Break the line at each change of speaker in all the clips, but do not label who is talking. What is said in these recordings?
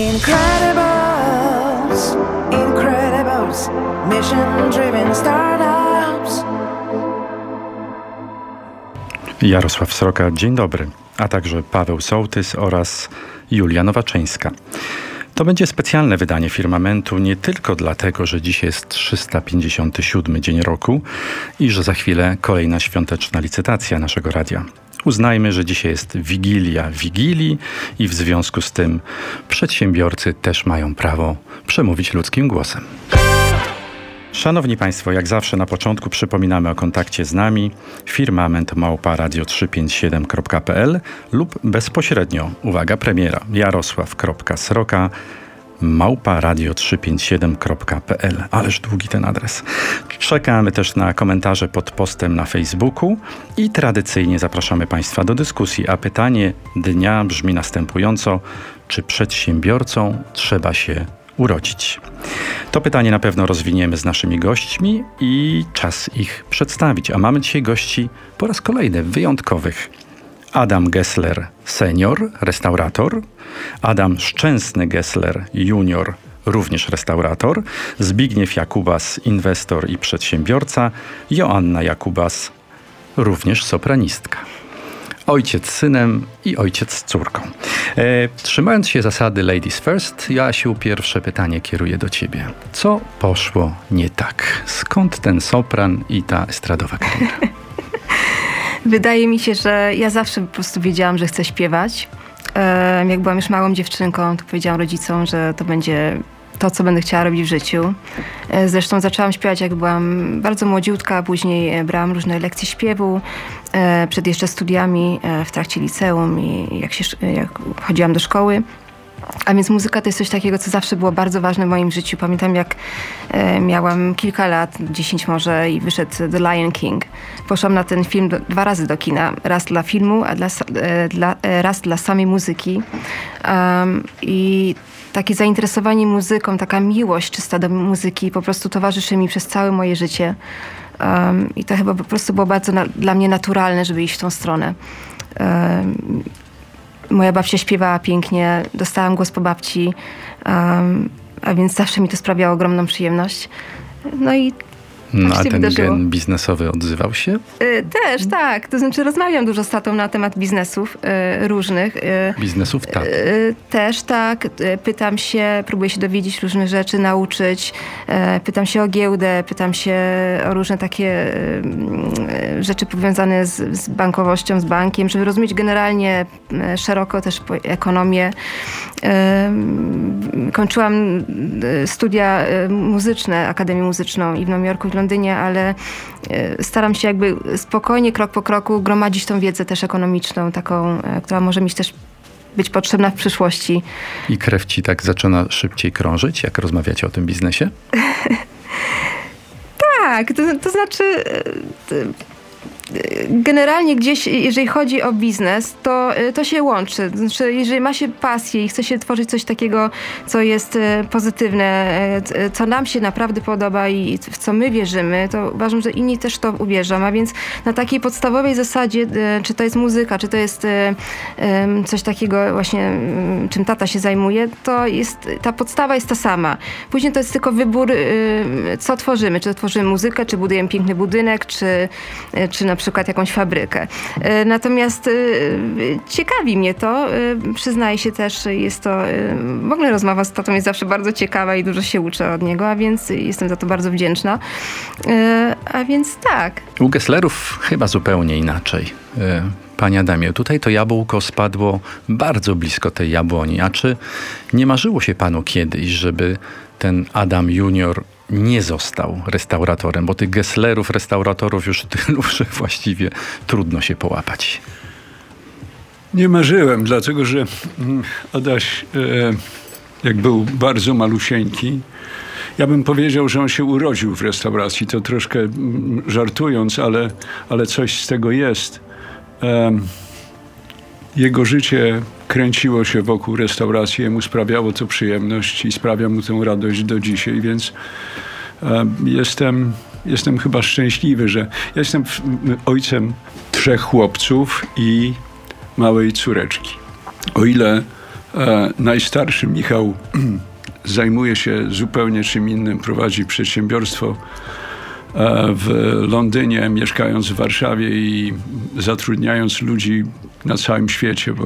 Incredibles, Incredibles, mission driven startups. Jarosław Sroka, dzień dobry, a także Paweł Sołtys oraz Julia Nowaczyńska. To będzie specjalne wydanie firmamentu nie tylko dlatego, że dziś jest 357 dzień roku i że za chwilę kolejna świąteczna licytacja naszego radia. Uznajmy, że dzisiaj jest Wigilia Wigilii i w związku z tym przedsiębiorcy też mają prawo przemówić ludzkim głosem. Szanowni Państwo, jak zawsze na początku przypominamy o kontakcie z nami firmament małpa radio357.pl lub bezpośrednio, uwaga premiera, jarosław.sroka małpa radio357.pl. Ależ długi ten adres. Czekamy też na komentarze pod postem na Facebooku i tradycyjnie zapraszamy Państwa do dyskusji, a pytanie dnia brzmi następująco: czy przedsiębiorcą trzeba się urodzić? To pytanie na pewno rozwiniemy z naszymi gośćmi i czas ich przedstawić. A mamy dzisiaj gości po raz kolejny wyjątkowych. Adam Gessler senior, restaurator, Adam Szczęsny Gessler junior, również restaurator, Zbigniew Jakubas, inwestor i przedsiębiorca, Joanna Jakubas, również sopranistka ojciec synem i ojciec córką. E, trzymając się zasady Ladies First, Jasiu, pierwsze pytanie kieruję do ciebie. Co poszło nie tak? Skąd ten sopran i ta estradowa kariera?
Wydaje mi się, że ja zawsze po prostu wiedziałam, że chcę śpiewać. Jak byłam już małą dziewczynką, to powiedziałam rodzicom, że to będzie to, co będę chciała robić w życiu. E, zresztą zaczęłam śpiewać, jak byłam bardzo młodziutka, później e, brałam różne lekcje śpiewu, e, przed jeszcze studiami w trakcie liceum i jak, się, jak chodziłam do szkoły. A więc muzyka to jest coś takiego, co zawsze było bardzo ważne w moim życiu. Pamiętam, jak e, miałam kilka lat, dziesięć może, i wyszedł The Lion King. Poszłam na ten film do, dwa razy do kina. Raz dla filmu, a dla, e, dla, e, raz dla samej muzyki. Um, I takie zainteresowanie muzyką, taka miłość czysta do muzyki po prostu towarzyszy mi przez całe moje życie. Um, I to chyba po prostu było bardzo na, dla mnie naturalne, żeby iść w tą stronę. Um, moja babcia śpiewała pięknie, dostałam głos po babci, a więc zawsze mi to sprawiało ogromną przyjemność. No i
no, a ten wydarzyło. gen biznesowy odzywał się?
Y, też, tak. To znaczy rozmawiam dużo z tatą na temat biznesów y, różnych. Y,
biznesów tak.
Też tak. Pytam się, próbuję się dowiedzieć różnych rzeczy, nauczyć. Pytam się o giełdę, pytam się o różne takie rzeczy powiązane z, z bankowością, z bankiem, żeby rozumieć generalnie szeroko też ekonomię. Kończyłam studia muzyczne, Akademię Muzyczną i w Nowym Jorku, i w Londynie, ale e, staram się jakby spokojnie, krok po kroku gromadzić tą wiedzę też ekonomiczną, taką, e, która może mi też być potrzebna w przyszłości.
I krew ci tak zaczyna szybciej krążyć, jak rozmawiacie o tym biznesie?
tak, to, to znaczy e, generalnie gdzieś, jeżeli chodzi o biznes, to, y, to się łączy. Znaczy, jeżeli ma się pasję i chce się tworzyć coś takiego, co jest y, pozytywne, y, co nam się naprawdę podoba i w co my wierzymy, to uważam, że inni też to uwierzą. A więc na takiej podstawowej zasadzie, czy to jest muzyka, czy to jest coś takiego właśnie, czym tata się zajmuje, to jest, ta podstawa jest ta sama. Później to jest tylko wybór, co tworzymy. Czy tworzymy muzykę, czy budujemy piękny budynek, czy, czy na przykład jakąś fabrykę. E, natomiast e, ciekawi mnie to, e, przyznaję się też, jest to, w ogóle rozmowa z tatą jest zawsze bardzo ciekawa i dużo się uczę od niego, a więc jestem za to bardzo wdzięczna. A więc tak.
U Gesslerów chyba zupełnie inaczej. Panie Adamie, tutaj to jabłko spadło bardzo blisko tej jabłoni. A czy nie marzyło się panu kiedyś, żeby ten Adam Junior nie został restauratorem, bo tych Gesslerów, restauratorów już tylu, że właściwie trudno się połapać.
Nie marzyłem, dlatego że mm, Adaś, e, jak był bardzo malusieńki, ja bym powiedział, że on się urodził w restauracji. To troszkę mm, żartując, ale, ale coś z tego jest. Jego życie kręciło się wokół restauracji, mu sprawiało to przyjemność i sprawia mu tę radość do dzisiaj, więc jestem, jestem chyba szczęśliwy, że jestem ojcem trzech chłopców i małej córeczki. O ile E, najstarszy Michał zajmuje się zupełnie czym innym, prowadzi przedsiębiorstwo e, w Londynie, mieszkając w Warszawie i zatrudniając ludzi na całym świecie, bo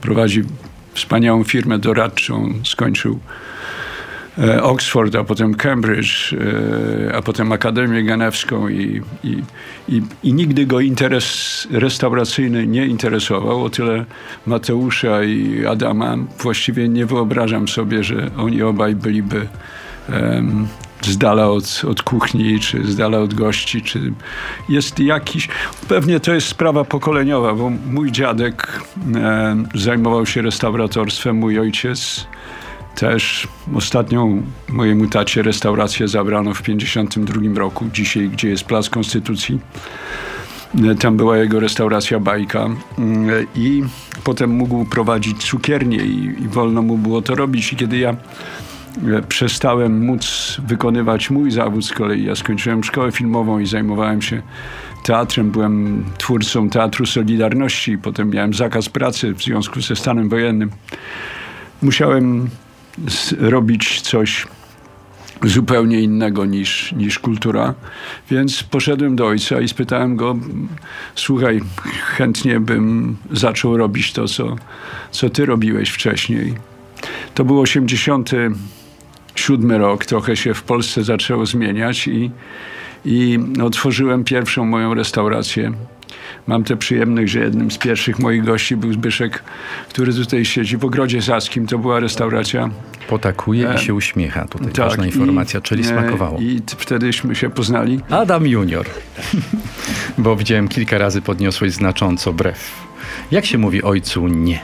prowadzi wspaniałą firmę doradczą, skończył E, Oxford, a potem Cambridge, e, a potem Akademię Genewską i, i, i, i, nigdy go interes restauracyjny nie interesował. O tyle Mateusza i Adama właściwie nie wyobrażam sobie, że oni obaj byliby um, z dala od, od kuchni, czy z dala od gości, czy jest jakiś... Pewnie to jest sprawa pokoleniowa, bo mój dziadek um, zajmował się restauratorstwem, mój ojciec też ostatnią mojemu tacie restaurację zabrano w 1952 roku, dzisiaj, gdzie jest Plac Konstytucji. Tam była jego restauracja Bajka i potem mógł prowadzić cukiernię i, i wolno mu było to robić. I kiedy ja e, przestałem móc wykonywać mój zawód z kolei, ja skończyłem szkołę filmową i zajmowałem się teatrem, byłem twórcą Teatru Solidarności, potem miałem zakaz pracy w związku ze stanem wojennym. Musiałem robić coś zupełnie innego niż, niż kultura. Więc poszedłem do ojca i spytałem go, słuchaj, chętnie bym zaczął robić to, co, co ty robiłeś wcześniej. To był 87 rok, trochę się w Polsce zaczęło zmieniać i, i otworzyłem pierwszą moją restaurację Mam tę przyjemność, że jednym z pierwszych moich gości był Zbyszek, który tutaj siedzi w Ogrodzie Saskim. To była restauracja.
Potakuje e, i się uśmiecha. Tutaj tak, ważna informacja, i, czyli smakowało.
I wtedyśmy się poznali.
Adam Junior. Bo widziałem kilka razy podniosłeś znacząco brew. Jak się mówi ojcu nie?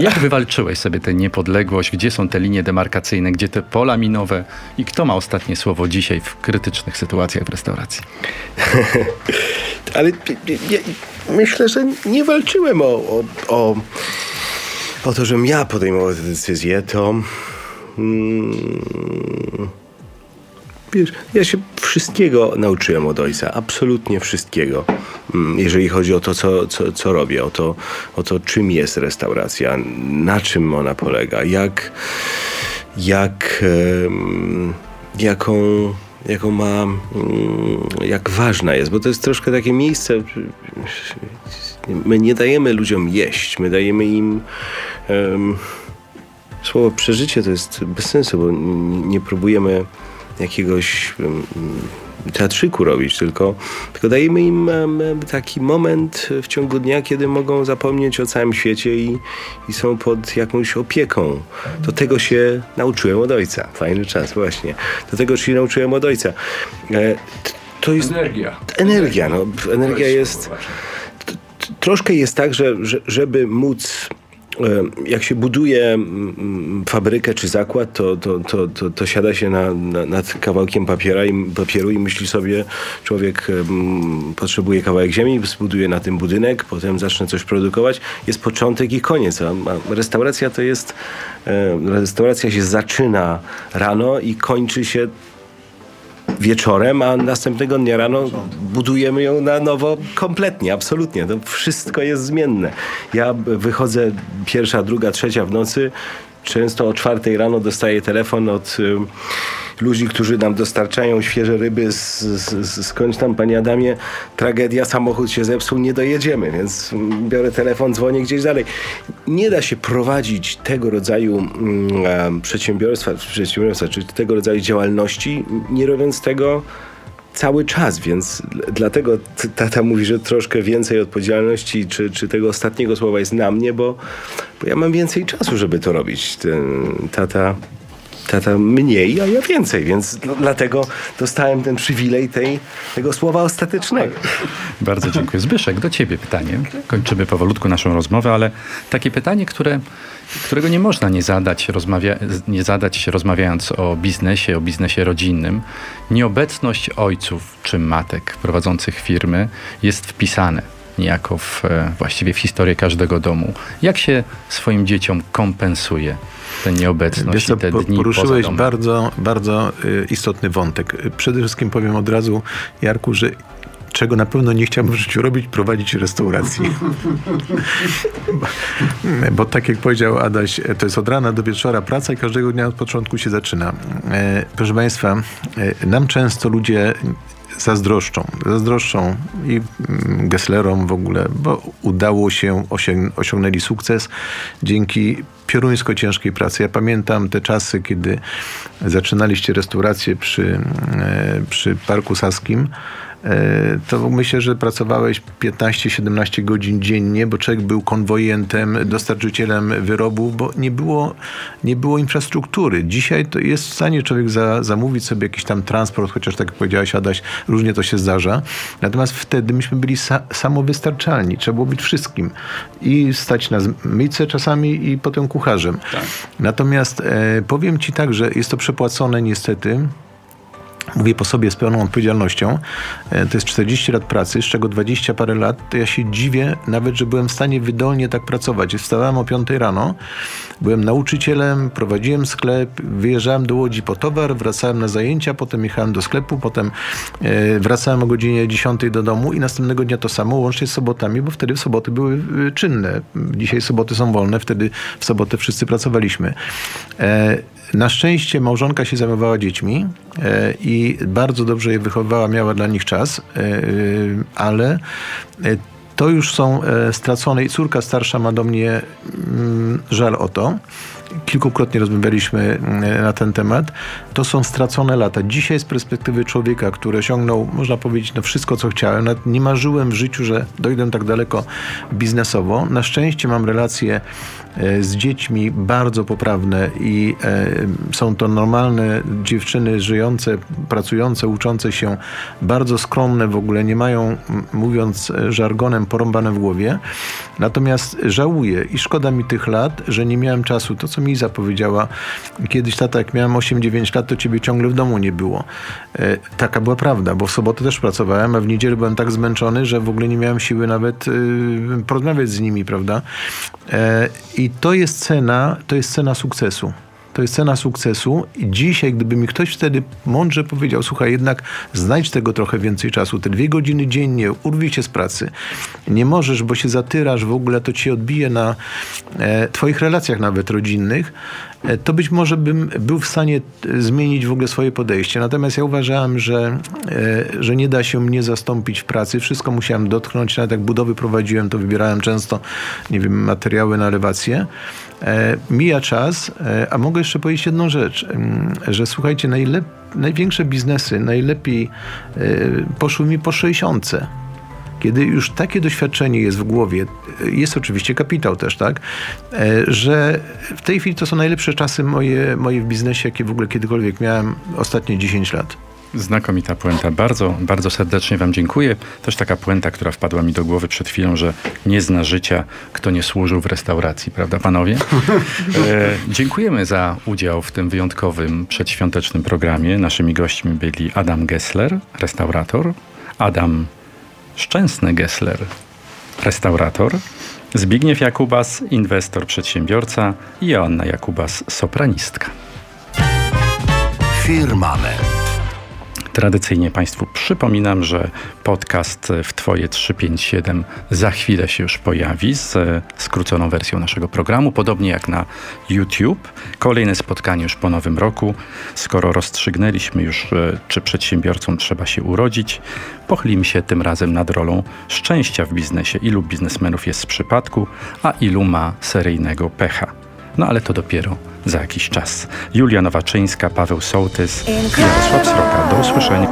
Jak wywalczyłeś sobie tę niepodległość? Gdzie są te linie demarkacyjne? Gdzie te pola minowe? I kto ma ostatnie słowo dzisiaj w krytycznych sytuacjach w restauracji?
Ale ja, myślę, że nie walczyłem o, o, o, o to, żebym ja podejmował tę decyzję. To... Hmm, wiesz, ja się wszystkiego nauczyłem od ojca, absolutnie wszystkiego. Mm, jeżeli chodzi o to, co, co, co robię, o to, o to, czym jest restauracja, na czym ona polega, jak, jak, jaką, jaką ma, mm, jak ważna jest, bo to jest troszkę takie miejsce, my nie dajemy ludziom jeść, my dajemy im um, słowo przeżycie to jest bez sensu, bo nie próbujemy jakiegoś teatrzyku robić, tylko, tylko dajemy im taki moment w ciągu dnia, kiedy mogą zapomnieć o całym świecie i, i są pod jakąś opieką. Do tego się nauczyłem od ojca. Fajny czas, właśnie. Do tego się nauczyłem od ojca.
E, to jest... Energia.
Energia, no. Energia jest... Troszkę jest tak, że, że żeby móc jak się buduje mm, mm, fabrykę czy zakład, to, to, to, to, to siada się na, na, nad kawałkiem papiera i, papieru i myśli sobie, człowiek um, potrzebuje kawałek ziemi, zbuduje na tym budynek, potem zacznie coś produkować. Jest początek i koniec. A restauracja to jest, e, restauracja się zaczyna rano i kończy się wieczorem, a następnego dnia rano budujemy ją na nowo kompletnie, absolutnie. To wszystko jest zmienne. Ja wychodzę pierwsza, druga, trzecia w nocy, często o czwartej rano dostaję telefon od ludzi, którzy nam dostarczają świeże ryby z, z, skądś tam, panie Adamie, tragedia, samochód się zepsuł, nie dojedziemy, więc biorę telefon, dzwonię gdzieś dalej. Nie da się prowadzić tego rodzaju mm, przedsiębiorstwa, przedsiębiorstwa, czy tego rodzaju działalności, nie robiąc tego cały czas, więc dlatego tata mówi, że troszkę więcej odpowiedzialności, czy, czy tego ostatniego słowa jest na mnie, bo, bo ja mam więcej czasu, żeby to robić. Ten, tata tata mniej, a ja więcej, więc dlatego dostałem ten przywilej tej, tego słowa ostatecznego.
Bardzo dziękuję. Zbyszek, do ciebie pytanie. Kończymy powolutku naszą rozmowę, ale takie pytanie, które, którego nie można nie zadać, rozmawia, nie zadać rozmawiając o biznesie, o biznesie rodzinnym. Nieobecność ojców czy matek prowadzących firmy jest wpisane niejako w, e, właściwie w historię każdego domu. Jak się swoim dzieciom kompensuje tę nieobecność Wiesz co, i te dni
Poruszyłeś bardzo, bardzo y, istotny wątek. Przede wszystkim powiem od razu, Jarku, że czego na pewno nie chciałbym w życiu robić, prowadzić restauracji. bo, bo, tak jak powiedział Adaś, to jest od rana do wieczora praca i każdego dnia od początku się zaczyna. E, proszę Państwa, e, nam często ludzie zazdroszczą. Zazdroszczą i mm, Gesslerom w ogóle, bo udało się, osiągnęli sukces dzięki pioruńsko ciężkiej pracy. Ja pamiętam te czasy, kiedy zaczynaliście restaurację przy, e, przy Parku Saskim. E, to myślę, że pracowałeś 15-17 godzin dziennie, bo człowiek był konwojentem, dostarczycielem wyrobów, bo nie było, nie było infrastruktury. Dzisiaj to jest w stanie człowiek za, zamówić sobie jakiś tam transport, chociaż tak jak powiedziałaś Adaś, różnie to się zdarza. Natomiast wtedy myśmy byli sa, samowystarczalni. Trzeba było być wszystkim. I stać na myjce czasami i potem kucharzem. Tak. Natomiast e, powiem ci tak, że jest to przepłacone niestety Mówię po sobie z pełną odpowiedzialnością. E, to jest 40 lat pracy, z czego 20 parę lat. To ja się dziwię nawet, że byłem w stanie wydolnie tak pracować. Wstawałem o 5 rano, byłem nauczycielem, prowadziłem sklep, wyjeżdżałem do Łodzi po towar, wracałem na zajęcia, potem jechałem do sklepu, potem e, wracałem o godzinie 10 do domu i następnego dnia to samo, łącznie z sobotami, bo wtedy soboty były e, czynne. Dzisiaj soboty są wolne, wtedy w sobotę wszyscy pracowaliśmy. Na szczęście małżonka się zajmowała dziećmi e, i bardzo dobrze je wychowywała, miała dla nich czas, e, e, ale to już są stracone i córka starsza ma do mnie mm, żal o to. Kilkukrotnie rozmawialiśmy na ten temat. To są stracone lata. Dzisiaj z perspektywy człowieka, który osiągnął, można powiedzieć, no wszystko, co chciałem. Nawet nie marzyłem w życiu, że dojdę tak daleko biznesowo. Na szczęście mam relacje z dziećmi bardzo poprawne i e, są to normalne dziewczyny żyjące, pracujące, uczące się, bardzo skromne w ogóle, nie mają, mówiąc żargonem, porąbane w głowie. Natomiast żałuję i szkoda mi tych lat, że nie miałem czasu. To, co mi zapowiedziała kiedyś tata, jak miałem 8-9 lat, to ciebie ciągle w domu nie było. E, taka była prawda, bo w sobotę też pracowałem, a w niedzielę byłem tak zmęczony, że w ogóle nie miałem siły nawet porozmawiać z nimi, prawda? I i to jest cena, to jest cena sukcesu. To jest cena sukcesu. I dzisiaj, gdyby mi ktoś wtedy mądrze powiedział, słuchaj, jednak znajdź tego trochę więcej czasu, te dwie godziny dziennie, urwij się z pracy. Nie możesz, bo się zatyrasz, w ogóle to ci odbije na e, twoich relacjach nawet rodzinnych, e, to być może bym był w stanie e, zmienić w ogóle swoje podejście. Natomiast ja uważałem, że, e, że nie da się mnie zastąpić w pracy. Wszystko musiałem dotknąć. Nawet jak budowy prowadziłem, to wybierałem często, nie wiem, materiały na elewację. E, mija czas, e, a mogę jeszcze powiedzieć jedną rzecz, że słuchajcie, najlep- największe biznesy najlepiej e, poszły mi po 60. Kiedy już takie doświadczenie jest w głowie, jest oczywiście kapitał też, tak, że w tej chwili to są najlepsze czasy moje, moje w biznesie, jakie w ogóle kiedykolwiek miałem ostatnie 10 lat.
Znakomita puenta. Bardzo, bardzo serdecznie Wam dziękuję. Też taka puenta, która wpadła mi do głowy przed chwilą, że nie zna życia, kto nie służył w restauracji, prawda panowie? E, dziękujemy za udział w tym wyjątkowym przedświątecznym programie. Naszymi gośćmi byli Adam Gessler, restaurator, Adam Szczęsny Gessler, restaurator, Zbigniew Jakubas, inwestor, przedsiębiorca i Joanna Jakubas, sopranistka. Firmament. Tradycyjnie Państwu przypominam, że podcast w Twoje 357 za chwilę się już pojawi z skróconą wersją naszego programu, podobnie jak na YouTube. Kolejne spotkanie już po nowym roku. Skoro rozstrzygnęliśmy już, e, czy przedsiębiorcom trzeba się urodzić, pochylimy się tym razem nad rolą szczęścia w biznesie. Ilu biznesmenów jest z przypadku, a ilu ma seryjnego pecha. No ale to dopiero za jakiś czas. Julia Nowaczyńska, Paweł Sołtys Jarosław Sroka. Do usłyszenia.